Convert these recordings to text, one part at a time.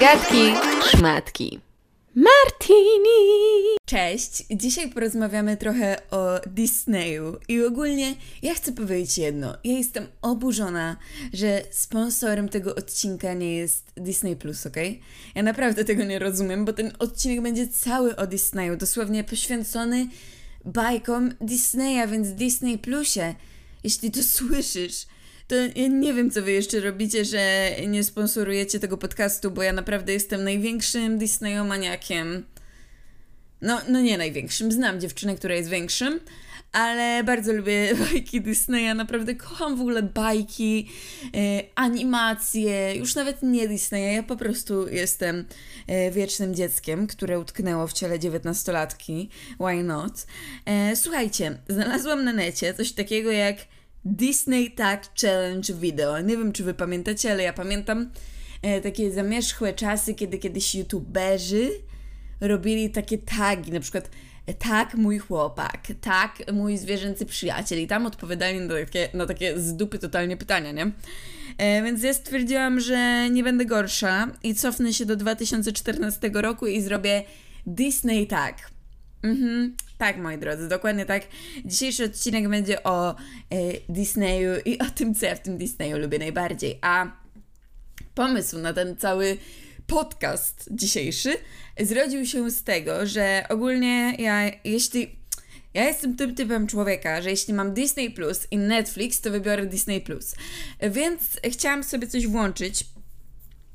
Gadki, szmatki. Martini! Cześć! Dzisiaj porozmawiamy trochę o Disneyu i ogólnie ja chcę powiedzieć jedno. Ja jestem oburzona, że sponsorem tego odcinka nie jest Disney Plus, ok? Ja naprawdę tego nie rozumiem, bo ten odcinek będzie cały o Disneyu, dosłownie poświęcony bajkom Disneya, więc Disney Plusie, jeśli to słyszysz, to ja nie wiem, co wy jeszcze robicie, że nie sponsorujecie tego podcastu, bo ja naprawdę jestem największym Disneyomaniakiem. No, no nie największym. Znam dziewczynę, która jest większym, ale bardzo lubię bajki Disneya. Naprawdę kocham w ogóle bajki, e, animacje, już nawet nie Disneya. Ja po prostu jestem e, wiecznym dzieckiem, które utknęło w ciele dziewiętnastolatki. Why not? E, słuchajcie, znalazłam na necie coś takiego jak Disney Tag Challenge Video. Nie wiem, czy wy pamiętacie, ale ja pamiętam e, takie zamierzchłe czasy, kiedy kiedyś youtuberzy robili takie tagi, na przykład e, tak mój chłopak, tak mój zwierzęcy przyjaciel i tam odpowiadali na takie, na takie z dupy totalnie pytania, nie? E, więc ja stwierdziłam, że nie będę gorsza i cofnę się do 2014 roku i zrobię Disney Tag. Mhm, tak, moi drodzy, dokładnie tak. Dzisiejszy odcinek będzie o e, Disneyu i o tym, co ja w tym Disneyu lubię najbardziej. A pomysł na ten cały podcast dzisiejszy zrodził się z tego, że ogólnie ja, jeśli. Ja jestem tym typem człowieka, że jeśli mam Disney Plus i Netflix, to wybiorę Disney Plus. Więc chciałam sobie coś włączyć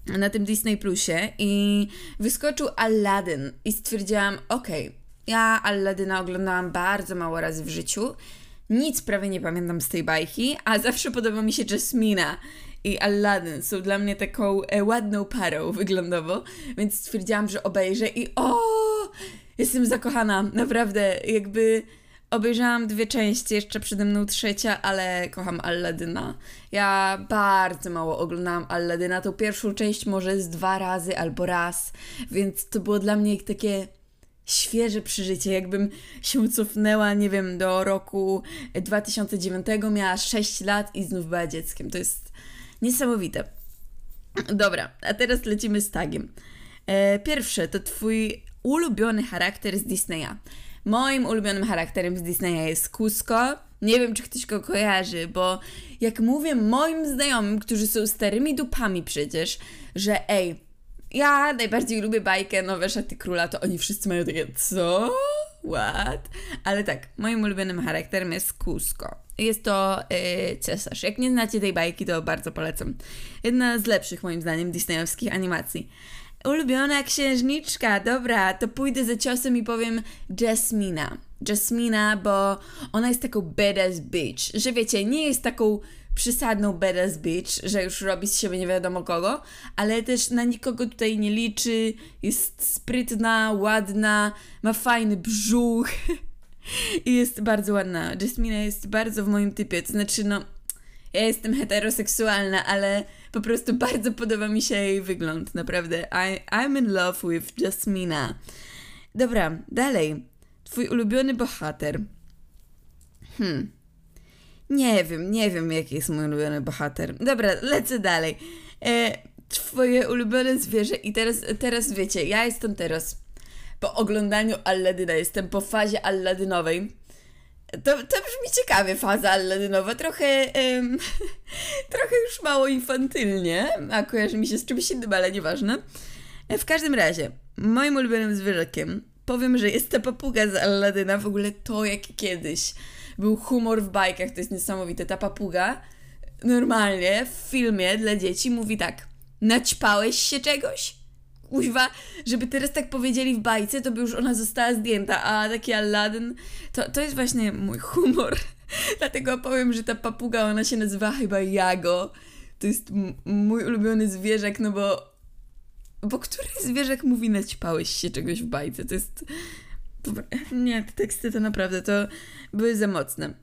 na tym Disney Plusie i wyskoczył Aladdin i stwierdziłam, okej, okay, ja Alladyna oglądałam bardzo mało razy w życiu. Nic prawie nie pamiętam z tej bajki, a zawsze podoba mi się Jasmina i Aladdin są dla mnie taką e, ładną parą wyglądowo, więc stwierdziłam, że obejrzę i o, jestem zakochana, naprawdę, jakby obejrzałam dwie części, jeszcze przede mną trzecia, ale kocham Alladyna. Ja bardzo mało oglądałam Alladyna, tą pierwszą część może z dwa razy albo raz, więc to było dla mnie takie świeże przeżycie, jakbym się cofnęła, nie wiem, do roku 2009, miała 6 lat i znów była dzieckiem. To jest niesamowite. Dobra, a teraz lecimy z tagiem. E, pierwsze to twój ulubiony charakter z Disneya. Moim ulubionym charakterem z Disneya jest Cusco. Nie wiem, czy ktoś go kojarzy, bo jak mówię moim znajomym, którzy są starymi dupami przecież, że ej, ja najbardziej lubię bajkę Nowe Szaty Króla, to oni wszyscy mają takie co? What? Ale tak, moim ulubionym charakterem jest Cusco. Jest to yy, cesarz. Jak nie znacie tej bajki, to bardzo polecam. Jedna z lepszych moim zdaniem disneyowskich animacji. Ulubiona księżniczka, dobra, to pójdę za ciosem i powiem Jasmina. Jasmina, bo ona jest taką badass bitch, że wiecie, nie jest taką przysadną badass bitch, że już robi z siebie nie wiadomo kogo, ale też na nikogo tutaj nie liczy, jest sprytna, ładna, ma fajny brzuch i jest bardzo ładna. Jasmina jest bardzo w moim typie, to znaczy no, ja jestem heteroseksualna, ale po prostu bardzo podoba mi się jej wygląd, naprawdę. I, I'm in love with Jasmina. Dobra, dalej. Twój ulubiony bohater. Hmm. Nie wiem, nie wiem, jaki jest mój ulubiony bohater. Dobra, lecę dalej. E, twoje ulubione zwierzę i teraz, teraz wiecie, ja jestem teraz po oglądaniu Alladyna, jestem po fazie Alladynowej. To, to brzmi ciekawie, faza Alladynowa, trochę, um, trochę już mało infantylnie, a kojarzy mi się z czymś innym, ale nieważne. E, w każdym razie, moim ulubionym zwierzakiem, powiem, że jest ta papuga z Alladyna, w ogóle to jak kiedyś był humor w bajkach, to jest niesamowite. Ta papuga normalnie w filmie dla dzieci mówi tak, naćpałeś się czegoś? Kuźwa, żeby teraz tak powiedzieli w bajce, to by już ona została zdjęta, a taki Aladdin, to, to jest właśnie mój humor. Dlatego powiem, że ta papuga, ona się nazywa chyba Jago. To jest mój ulubiony zwierzak, no bo bo który zwierzak mówi naćpałeś się czegoś w bajce? To jest nie, te teksty to naprawdę to były za mocne.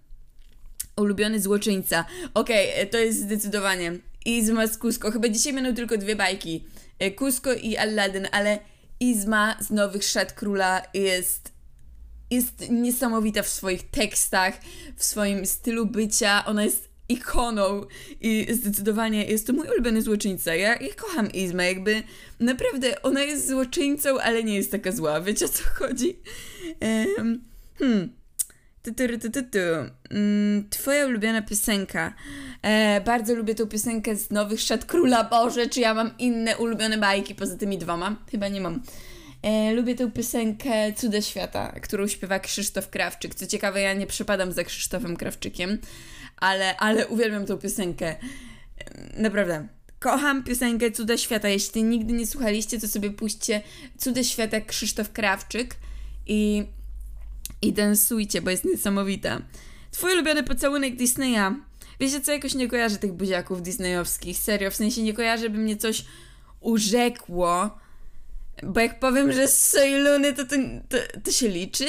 Ulubiony złoczyńca. Okej, okay, to jest zdecydowanie. Izma z Cusco. Chyba dzisiaj będą tylko dwie bajki. E, Cusco i Aladdin, ale Izma z Nowych Szat Króla jest jest niesamowita w swoich tekstach, w swoim stylu bycia. Ona jest ikoną i zdecydowanie jest to mój ulubiony złoczyńca. Ja, ja kocham Izmę, jakby naprawdę ona jest złoczyńcą, ale nie jest taka zła. Wiecie o co chodzi? Um, hmm. Mm, twoja ulubiona piosenka. E, bardzo lubię tą piosenkę z Nowych Szat Króla Boże. Czy ja mam inne ulubione bajki poza tymi dwoma? Chyba nie mam. E, lubię tę piosenkę Cuda Świata, którą śpiewa Krzysztof Krawczyk. Co ciekawe, ja nie przepadam za Krzysztofem Krawczykiem, ale, ale uwielbiam tę piosenkę. E, naprawdę. Kocham piosenkę Cuda Świata. Jeśli nigdy nie słuchaliście, to sobie puśćcie Cuda Świata Krzysztof Krawczyk i, i dansujcie, bo jest niesamowita. Twój ulubiony pocałunek Disneya. Wiecie co, jakoś nie kojarzę tych buziaków disneyowskich. Serio, w sensie nie kojarzę, by mnie coś urzekło bo jak powiem, że Sojluny, to, to, to, to się liczy?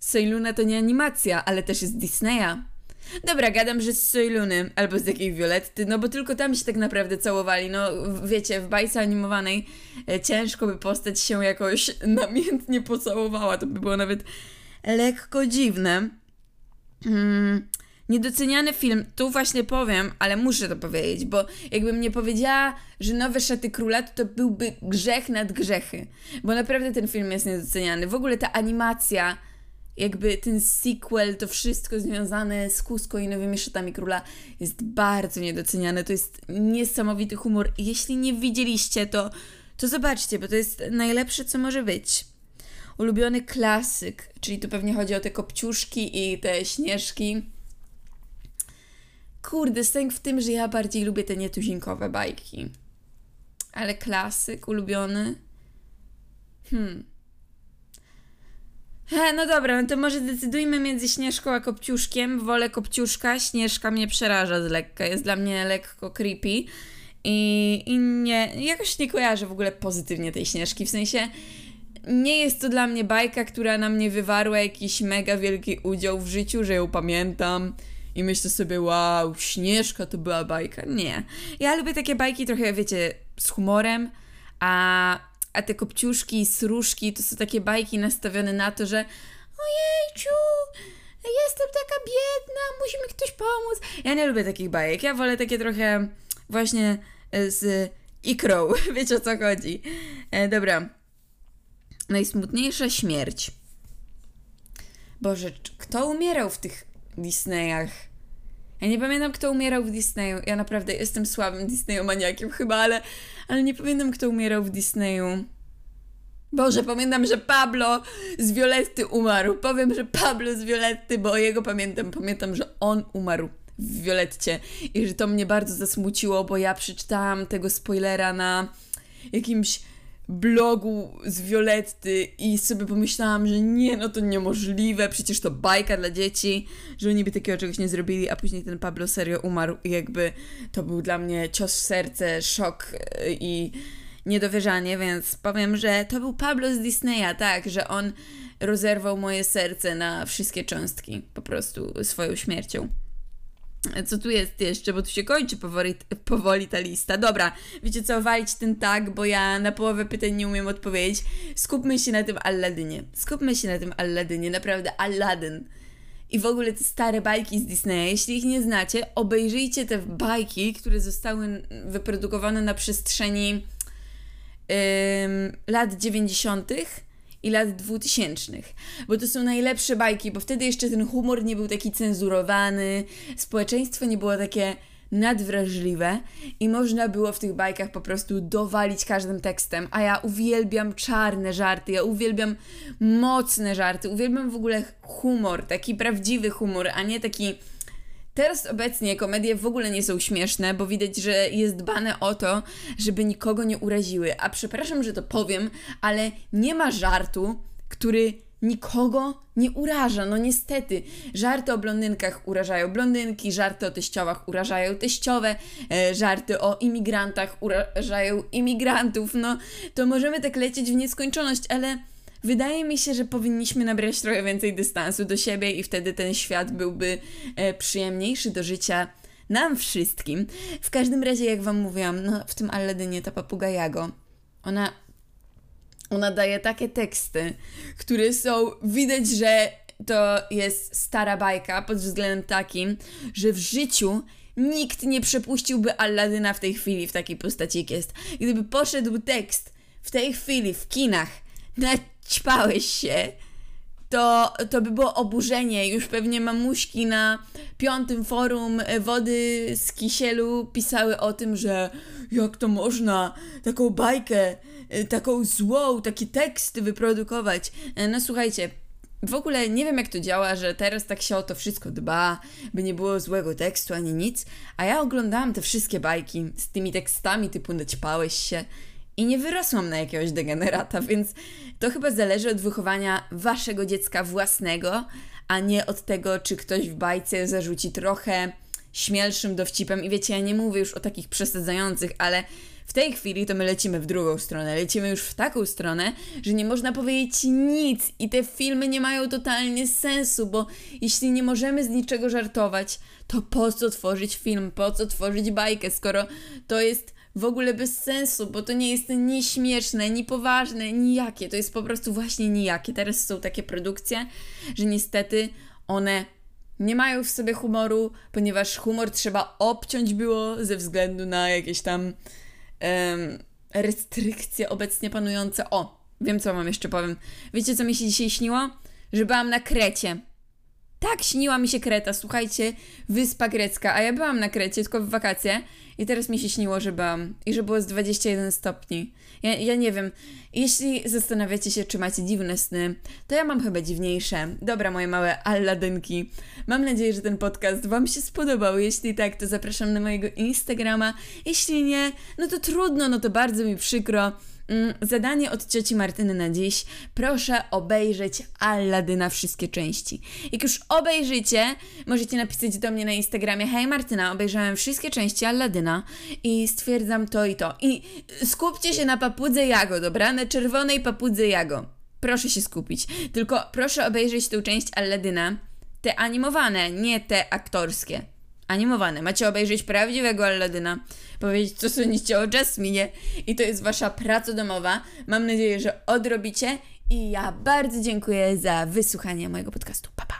Sojluna to nie animacja, ale też jest Disneya. Dobra, gadam, że z Sojluny albo z jakiej Violetty, no bo tylko tam się tak naprawdę całowali. No wiecie, w bajce animowanej e, ciężko by postać się jakoś namiętnie pocałowała. To by było nawet lekko dziwne. Hmm. Niedoceniany film, tu właśnie powiem, ale muszę to powiedzieć, bo jakbym nie powiedziała, że Nowe Szaty Króla, to, to byłby grzech nad grzechy. Bo naprawdę ten film jest niedoceniany. W ogóle ta animacja, jakby ten sequel, to wszystko związane z Kusko i Nowymi Szatami Króla jest bardzo niedoceniane. To jest niesamowity humor. Jeśli nie widzieliście to, to zobaczcie, bo to jest najlepsze, co może być. Ulubiony klasyk, czyli tu pewnie chodzi o te kopciuszki i te śnieżki Kurde, stęk w tym, że ja bardziej lubię te nietuzinkowe bajki. Ale klasyk ulubiony. Hmm. He, no dobra, no to może decydujmy między Śnieżką a Kopciuszkiem. Wolę Kopciuszka, Śnieżka mnie przeraża z lekka, jest dla mnie lekko creepy. I, I nie, jakoś nie kojarzę w ogóle pozytywnie tej Śnieżki, w sensie nie jest to dla mnie bajka, która na mnie wywarła jakiś mega wielki udział w życiu, że ją pamiętam i myślę sobie, wow, Śnieżka to była bajka. Nie. Ja lubię takie bajki trochę, wiecie, z humorem, a, a te kopciuszki sruszki to są takie bajki nastawione na to, że ojejciu, jestem taka biedna, musi mi ktoś pomóc. Ja nie lubię takich bajek. Ja wolę takie trochę właśnie e, z ikrą. Wiecie o co chodzi. E, dobra. Najsmutniejsza śmierć. Boże, kto umierał w tych Disneyach? Ja nie pamiętam, kto umierał w Disneyu. Ja naprawdę jestem słabym Disneyomaniakiem chyba, ale, ale nie pamiętam, kto umierał w Disneyu. Boże, pamiętam, że Pablo z Violetty umarł. Powiem, że Pablo z Violetty, bo jego pamiętam. Pamiętam, że on umarł w Violetcie i że to mnie bardzo zasmuciło, bo ja przeczytałam tego spoilera na jakimś blogu z Violetty i sobie pomyślałam, że nie, no to niemożliwe, przecież to bajka dla dzieci, że oni by takiego czegoś nie zrobili, a później ten Pablo serio umarł i jakby to był dla mnie cios w serce, szok e, i niedowierzanie, więc powiem, że to był Pablo z Disneya, tak, że on rozerwał moje serce na wszystkie cząstki po prostu swoją śmiercią. Co tu jest jeszcze, bo tu się kończy powoli, powoli ta lista. Dobra, wiecie co, walić ten tak, bo ja na połowę pytań nie umiem odpowiedzieć. Skupmy się na tym Alladynie. Skupmy się na tym Alladynie, naprawdę Aladdin. I w ogóle te stare bajki z Disneya, jeśli ich nie znacie, obejrzyjcie te bajki, które zostały wyprodukowane na przestrzeni ym, lat 90 i lat dwutysięcznych, bo to są najlepsze bajki, bo wtedy jeszcze ten humor nie był taki cenzurowany, społeczeństwo nie było takie nadwrażliwe i można było w tych bajkach po prostu dowalić każdym tekstem, a ja uwielbiam czarne żarty, ja uwielbiam mocne żarty, uwielbiam w ogóle humor, taki prawdziwy humor, a nie taki Teraz obecnie komedie w ogóle nie są śmieszne, bo widać, że jest dbane o to, żeby nikogo nie uraziły. A przepraszam, że to powiem, ale nie ma żartu, który nikogo nie uraża. No niestety, żarty o blondynkach urażają blondynki, żarty o teściowach urażają teściowe, e, żarty o imigrantach urażają imigrantów. No to możemy tak lecieć w nieskończoność, ale Wydaje mi się, że powinniśmy nabrać trochę więcej dystansu do siebie i wtedy ten świat byłby e, przyjemniejszy do życia nam wszystkim. W każdym razie, jak Wam mówiłam, no w tym Aladynie ta papuga Jago, ona, ona daje takie teksty, które są, widać, że to jest stara bajka pod względem takim, że w życiu nikt nie przepuściłby Alladyna w tej chwili w takiej postaci jak jest. Gdyby poszedł tekst w tej chwili w kinach, naćpałeś się, to, to by było oburzenie. Już pewnie mamuśki na piątym forum wody z kisielu pisały o tym, że jak to można taką bajkę, taką złą, taki tekst wyprodukować. No słuchajcie, w ogóle nie wiem jak to działa, że teraz tak się o to wszystko dba, by nie było złego tekstu ani nic, a ja oglądałam te wszystkie bajki z tymi tekstami typu naćpałeś się i nie wyrosłam na jakiegoś degenerata, więc to chyba zależy od wychowania waszego dziecka własnego, a nie od tego, czy ktoś w bajce zarzuci trochę śmielszym dowcipem. I wiecie, ja nie mówię już o takich przesadzających, ale w tej chwili to my lecimy w drugą stronę. Lecimy już w taką stronę, że nie można powiedzieć nic i te filmy nie mają totalnie sensu, bo jeśli nie możemy z niczego żartować, to po co tworzyć film, po co tworzyć bajkę, skoro to jest w ogóle bez sensu, bo to nie jest ni śmieszne, ni poważne, nijakie. To jest po prostu właśnie nijakie. Teraz są takie produkcje, że niestety one nie mają w sobie humoru, ponieważ humor trzeba obciąć było ze względu na jakieś tam um, restrykcje obecnie panujące. O, wiem co wam jeszcze powiem. Wiecie co mi się dzisiaj śniło? Że byłam na Krecie. Tak, śniła mi się Kreta, słuchajcie, wyspa grecka, a ja byłam na Krecie tylko w wakacje i teraz mi się śniło, że byłam i że było z 21 stopni. Ja, ja nie wiem, jeśli zastanawiacie się, czy macie dziwne sny, to ja mam chyba dziwniejsze. Dobra, moje małe alladynki. Mam nadzieję, że ten podcast Wam się spodobał. Jeśli tak, to zapraszam na mojego Instagrama. Jeśli nie, no to trudno, no to bardzo mi przykro. Mm, zadanie od cioci Martyny na dziś. Proszę obejrzeć Alladyna wszystkie części. Jak już obejrzycie, możecie napisać do mnie na Instagramie Hej Martyna, obejrzałem wszystkie części Alladyna i stwierdzam to i to. I skupcie się na papudze Jago, dobra? Na czerwonej papudze Jago. Proszę się skupić. Tylko proszę obejrzeć tę część Alladyna. Te animowane, nie te aktorskie animowane. Macie obejrzeć prawdziwego Alladyna, powiedzieć, co sądzicie o Jasminie i to jest wasza praca domowa. Mam nadzieję, że odrobicie i ja bardzo dziękuję za wysłuchanie mojego podcastu. Pa!